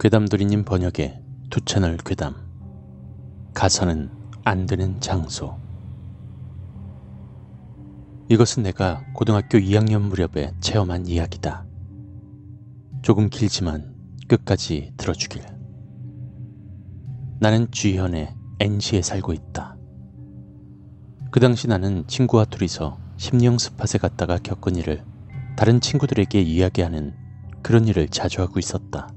괴담돌이님 번역의 두 채널 괴담 가서는 안 되는 장소 이것은 내가 고등학교 2학년 무렵에 체험한 이야기다. 조금 길지만 끝까지 들어주길. 나는 주현의 NC에 살고 있다. 그 당시 나는 친구와 둘이서 심령 스팟에 갔다가 겪은 일을 다른 친구들에게 이야기하는 그런 일을 자주 하고 있었다.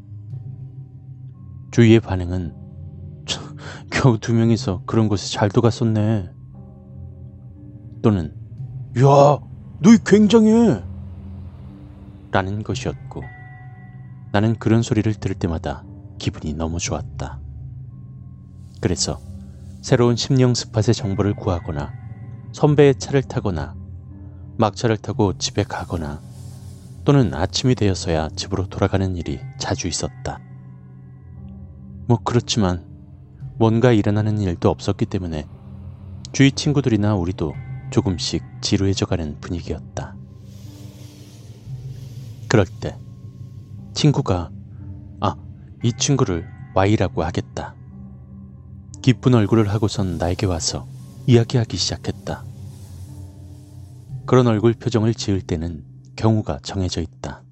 주위의 반응은 겨우 두 명이서 그런 곳에 잘도 갔었네. 또는 야, 너희 굉장해. 라는 것이었고 나는 그런 소리를 들을 때마다 기분이 너무 좋았다. 그래서 새로운 심령 스팟의 정보를 구하거나 선배의 차를 타거나 막차를 타고 집에 가거나 또는 아침이 되어서야 집으로 돌아가는 일이 자주 있었다. 뭐 그렇지만 뭔가 일어나는 일도 없었기 때문에 주위 친구들이나 우리도 조금씩 지루해져가는 분위기였다. 그럴 때 친구가 아, 이 친구를 Y라고 하겠다. 기쁜 얼굴을 하고선 나에게 와서 이야기하기 시작했다. 그런 얼굴 표정을 지을 때는 경우가 정해져 있다.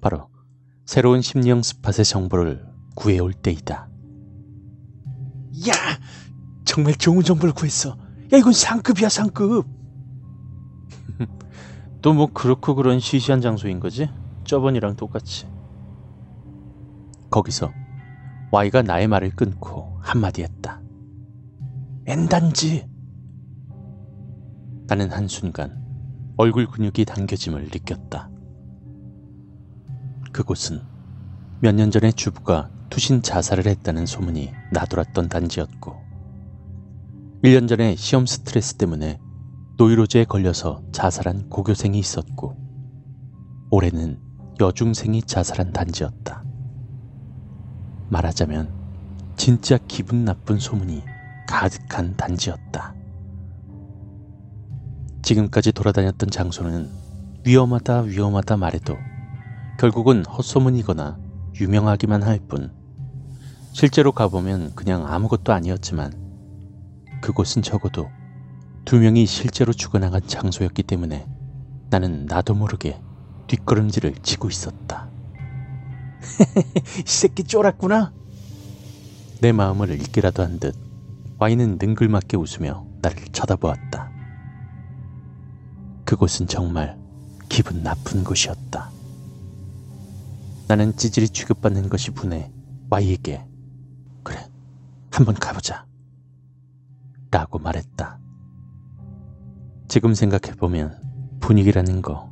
바로 새로운 심령 스팟의 정보를 구해올 때이다. 야! 정말 좋은 정보를 구했어. 야, 이건 상급이야, 상급. 또 뭐 그렇고 그런 시시한 장소인 거지? 저번이랑 똑같이. 거기서 Y가 나의 말을 끊고 한마디 했다. 엔단지. 나는 한순간 얼굴 근육이 당겨짐을 느꼈다. 그곳은 몇 년 전에 주부가 투신 자살을 했다는 소문이 나돌았던 단지였고, 1년 전에 시험 스트레스 때문에 노이로제에 걸려서 자살한 고교생이 있었고, 올해는 여중생이 자살한 단지였다. 말하자면 진짜 기분 나쁜 소문이 가득한 단지였다. 지금까지 돌아다녔던 장소는 위험하다 위험하다 말해도 결국은 헛소문이거나 유명하기만 할 뿐 실제로 가보면 그냥 아무것도 아니었지만 그곳은 적어도 두 명이 실제로 죽어나간 장소였기 때문에 나는 나도 모르게 뒷걸음질을 치고 있었다. 이 새끼 쫄았구나. 내 마음을 읽기라도 한 듯 와인은 능글맞게 웃으며 나를 쳐다보았다. 그곳은 정말 기분 나쁜 곳이었다. 나는 찌질이 취급받는 것이 분해 Y에게 그래 한번 가보자 라고 말했다. 지금 생각해보면 분위기라는 거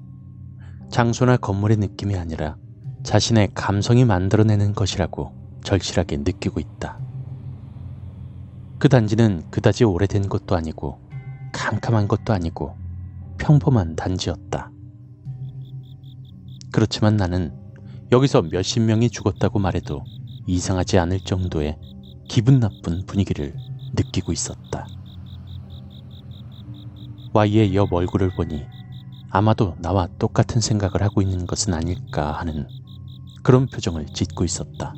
장소나 건물의 느낌이 아니라 자신의 감성이 만들어내는 것이라고 절실하게 느끼고 있다. 그 단지는 그다지 오래된 것도 아니고 캄캄한 것도 아니고 평범한 단지였다. 그렇지만 나는 여기서 몇십 명이 죽었다고 말해도 이상하지 않을 정도의 기분 나쁜 분위기를 느끼고 있었다. Y의 옆 얼굴을 보니 아마도 나와 똑같은 생각을 하고 있는 것은 아닐까 하는 그런 표정을 짓고 있었다.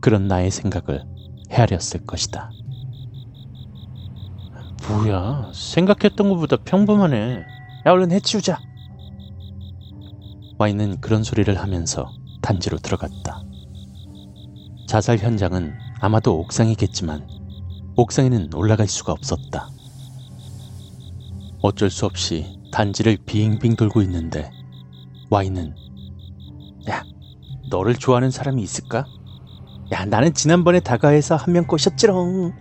그런 나의 생각을 헤아렸을 것이다. 뭐야, 생각했던 것보다 평범하네. 야, 얼른 해치우자. Y는 그런 소리를 하면서 단지로 들어갔다. 자살 현장은 아마도 옥상이겠지만 옥상에는 올라갈 수가 없었다. 어쩔 수 없이 단지를 빙빙 돌고 있는데 Y는 야, 너를 좋아하는 사람이 있을까? 야, 나는 지난번에 다가해서 한 명 꼬셨지롱.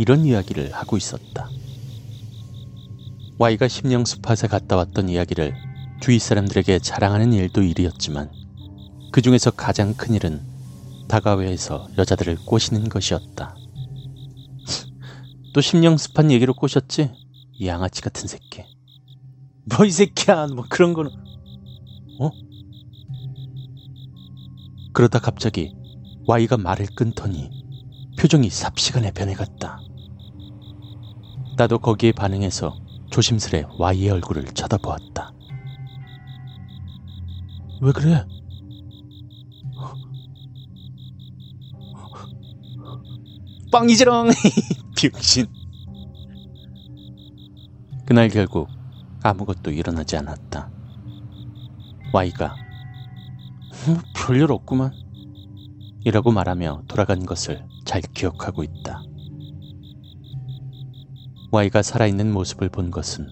이런 이야기를 하고 있었다. Y가 심령 스팟에 갔다 왔던 이야기를 주위 사람들에게 자랑하는 일도 일이었지만 그 중에서 가장 큰 일은 다가회에서 여자들을 꼬시는 것이었다. 또 심령 스팟 얘기로 꼬셨지? 이 양아치 같은 새끼. 뭐 이 새끼야, 뭐 그런 거는. 어? 그러다 갑자기 Y가 말을 끊더니 표정이 삽시간에 변해갔다. 나도 거기에 반응해서 조심스레 Y의 얼굴을 쳐다보았다. 왜 그래? 뻥이지롱! 병신. 그날 결국 아무것도 일어나지 않았다. Y가 뭐 별일 없구만 이라고 말하며 돌아간 것을 잘 기억하고 있다. Y가 살아있는 모습을 본 것은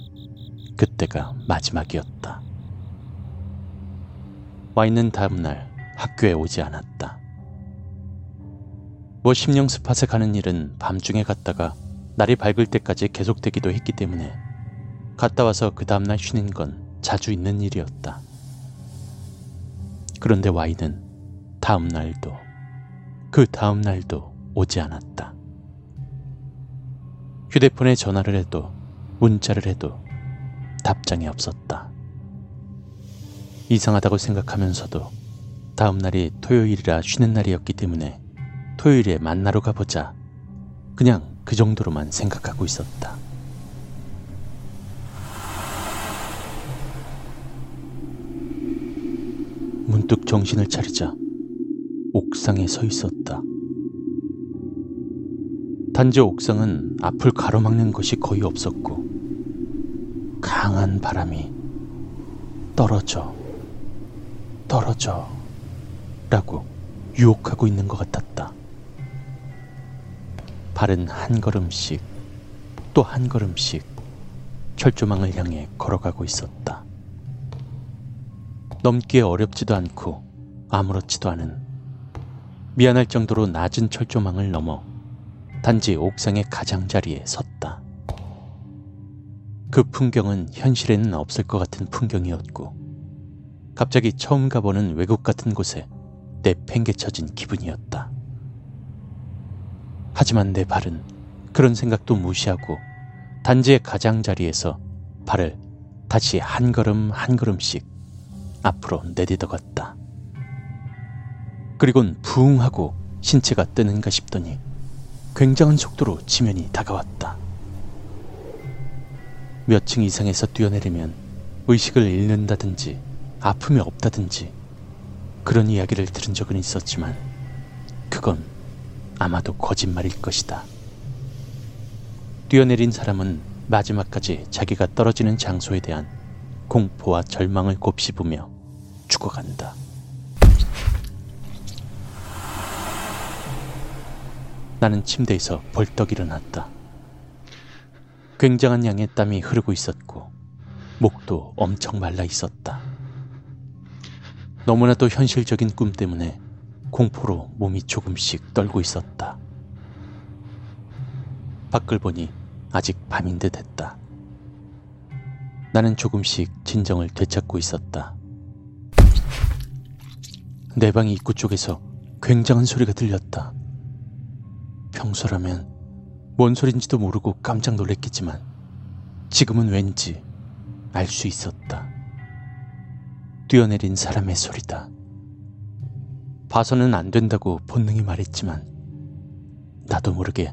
그때가 마지막이었다. Y는 다음날 학교에 오지 않았다. 뭐 심령 스팟에 가는 일은 밤중에 갔다가 날이 밝을 때까지 계속되기도 했기 때문에 갔다 와서 그 다음날 쉬는 건 자주 있는 일이었다. 그런데 Y는 다음날도 그 다음날도 오지 않았다. 휴대폰에 전화를 해도 문자를 해도 답장이 없었다. 이상하다고 생각하면서도 다음 날이 토요일이라 쉬는 날이었기 때문에 토요일에 만나러 가보자. 그냥 그 정도로만 생각하고 있었다. 문득 정신을 차리자 옥상에 서 있었다. 단지 옥상은 앞을 가로막는 것이 거의 없었고 강한 바람이 떨어져 떨어져 라고 유혹하고 있는 것 같았다. 발은 한 걸음씩 또 한 걸음씩 철조망을 향해 걸어가고 있었다. 넘기에 어렵지도 않고 아무렇지도 않은 미안할 정도로 낮은 철조망을 넘어 단지 옥상의 가장자리에 섰다. 그 풍경은 현실에는 없을 것 같은 풍경이었고 갑자기 처음 가보는 외국 같은 곳에 내팽개쳐진 기분이었다. 하지만 내 발은 그런 생각도 무시하고 단지의 가장자리에서 발을 다시 한 걸음 한 걸음씩 앞으로 내디뎌갔다. 그리곤 부웅 하고 신체가 뜨는가 싶더니 굉장한 속도로 지면이 다가왔다. 몇 층 이상에서 뛰어내리면 의식을 잃는다든지 아픔이 없다든지 그런 이야기를 들은 적은 있었지만 그건 아마도 거짓말일 것이다. 뛰어내린 사람은 마지막까지 자기가 떨어지는 장소에 대한 공포와 절망을 곱씹으며 죽어간다. 나는 침대에서 벌떡 일어났다. 굉장한 양의 땀이 흐르고 있었고, 목도 엄청 말라 있었다. 너무나도 현실적인 꿈 때문에 공포로 몸이 조금씩 떨고 있었다. 밖을 보니 아직 밤인 듯 했다. 나는 조금씩 진정을 되찾고 있었다. 내 방 입구 쪽에서 굉장한 소리가 들렸다. 평소라면 뭔 소린지도 모르고 깜짝 놀랐겠지만 지금은 왠지 알 수 있었다. 뛰어내린 사람의 소리다. 봐서는 안 된다고 본능이 말했지만 나도 모르게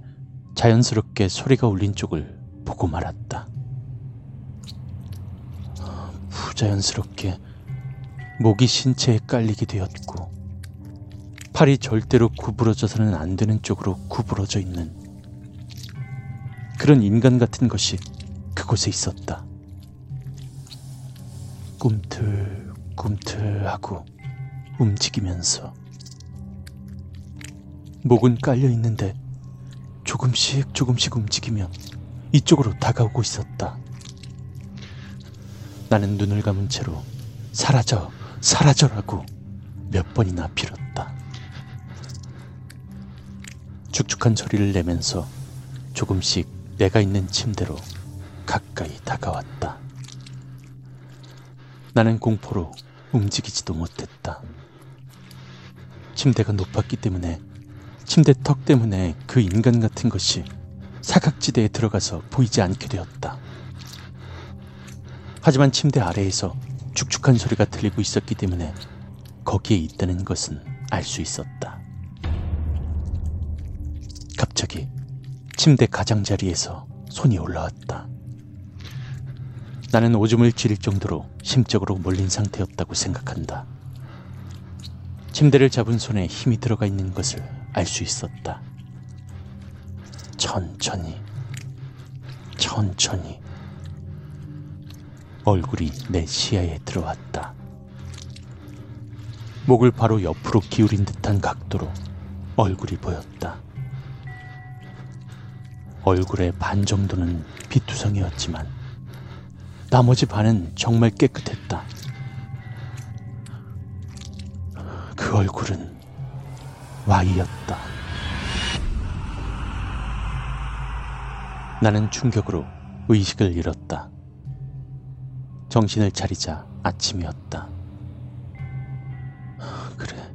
자연스럽게 소리가 울린 쪽을 보고 말았다. 부자연스럽게 목이 신체에 깔리게 되었고 팔이 절대로 구부러져서는 안 되는 쪽으로 구부러져 있는 그런 인간 같은 것이 그곳에 있었다. 꿈틀꿈틀하고 움직이면서 목은 깔려 있는데 조금씩 조금씩 움직이며 이쪽으로 다가오고 있었다. 나는 눈을 감은 채로 사라져, 사라져라고 몇 번이나 빌었다. 축축한 소리를 내면서 조금씩 내가 있는 침대로 가까이 다가왔다. 나는 공포로 움직이지도 못했다. 침대가 높았기 때문에 침대 턱 때문에 그 인간 같은 것이 사각지대에 들어가서 보이지 않게 되었다. 하지만 침대 아래에서 축축한 소리가 들리고 있었기 때문에 거기에 있다는 것은 알 수 있었다. 갑자기 침대 가장자리에서 손이 올라왔다. 나는 오줌을 지릴 정도로 심적으로 몰린 상태였다고 생각한다. 침대를 잡은 손에 힘이 들어가 있는 것을 알 수 있었다. 천천히, 천천히. 얼굴이 내 시야에 들어왔다. 목을 바로 옆으로 기울인 듯한 각도로 얼굴이 보였다. 얼굴의 반 정도는 비투성이었지만 나머지 반은 정말 깨끗했다. 그 얼굴은 Y였다. 나는 충격으로 의식을 잃었다. 정신을 차리자 아침이었다. 그래,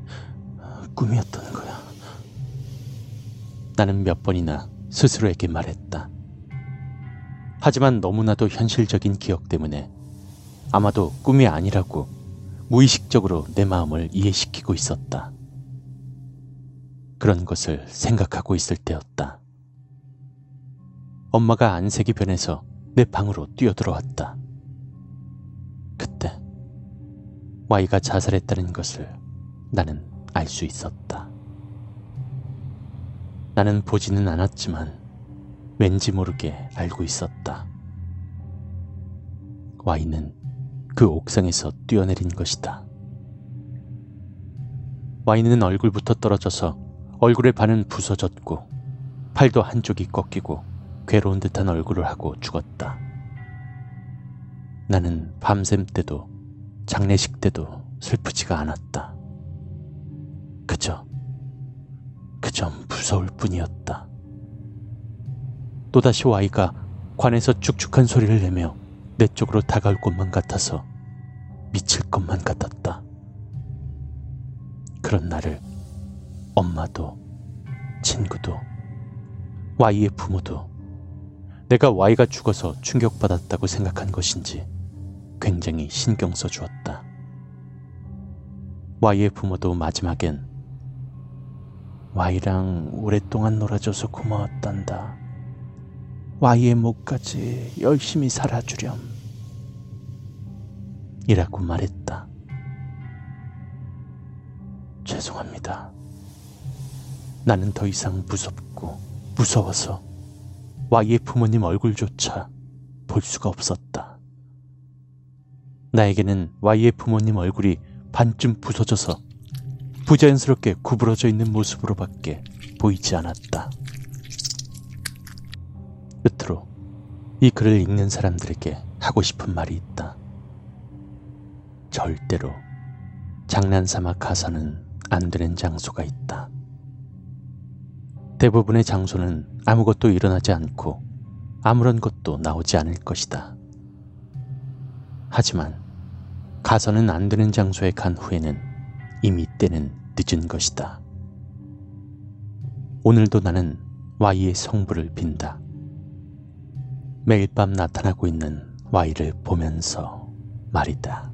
꿈이었던 거야. 나는 몇 번이나 스스로에게 말했다. 하지만 너무나도 현실적인 기억 때문에 아마도 꿈이 아니라고 무의식적으로 내 마음을 이해시키고 있었다. 그런 것을 생각하고 있을 때였다. 엄마가 안색이 변해서 내 방으로 뛰어들어왔다. 그때 Y가 자살했다는 것을 나는 알 수 있었다. 나는 보지는 않았지만 왠지 모르게 알고 있었다. Y는 그 옥상에서 뛰어내린 것이다. Y는 얼굴부터 떨어져서 얼굴의 반은 부서졌고 팔도 한쪽이 꺾이고 괴로운 듯한 얼굴을 하고 죽었다. 나는 밤샘 때도 장례식 때도 슬프지가 않았다. 그저, 그저 무서울 뿐이었다. 또다시 Y가 관에서 축축한 소리를 내며 내 쪽으로 다가올 것만 같아서 미칠 것만 같았다. 그런 나를 엄마도 친구도 Y의 부모도 내가 Y가 죽어서 충격받았다고 생각한 것인지 굉장히 신경 써주었다. Y의 부모도 마지막엔 Y랑 오랫동안 놀아줘서 고마웠단다. Y의 목까지 열심히 살아주렴. 이라고 말했다. 죄송합니다. 나는 더 이상 무섭고 무서워서 Y의 부모님 얼굴조차 볼 수가 없었다. 나에게는 Y의 부모님 얼굴이 반쯤 부서져서 부자연스럽게 구부러져 있는 모습으로밖에 보이지 않았다. 끝으로 이 글을 읽는 사람들에게 하고 싶은 말이 있다. 절대로 장난삼아 가서는 안 되는 장소가 있다. 대부분의 장소는 아무것도 일어나지 않고 아무런 것도 나오지 않을 것이다. 하지만 가서는 안 되는 장소에 간 후에는 이미 때는 늦은 것이다. 오늘도 나는 Y의 성부를 빈다. 매일 밤 나타나고 있는 Y를 보면서 말이다.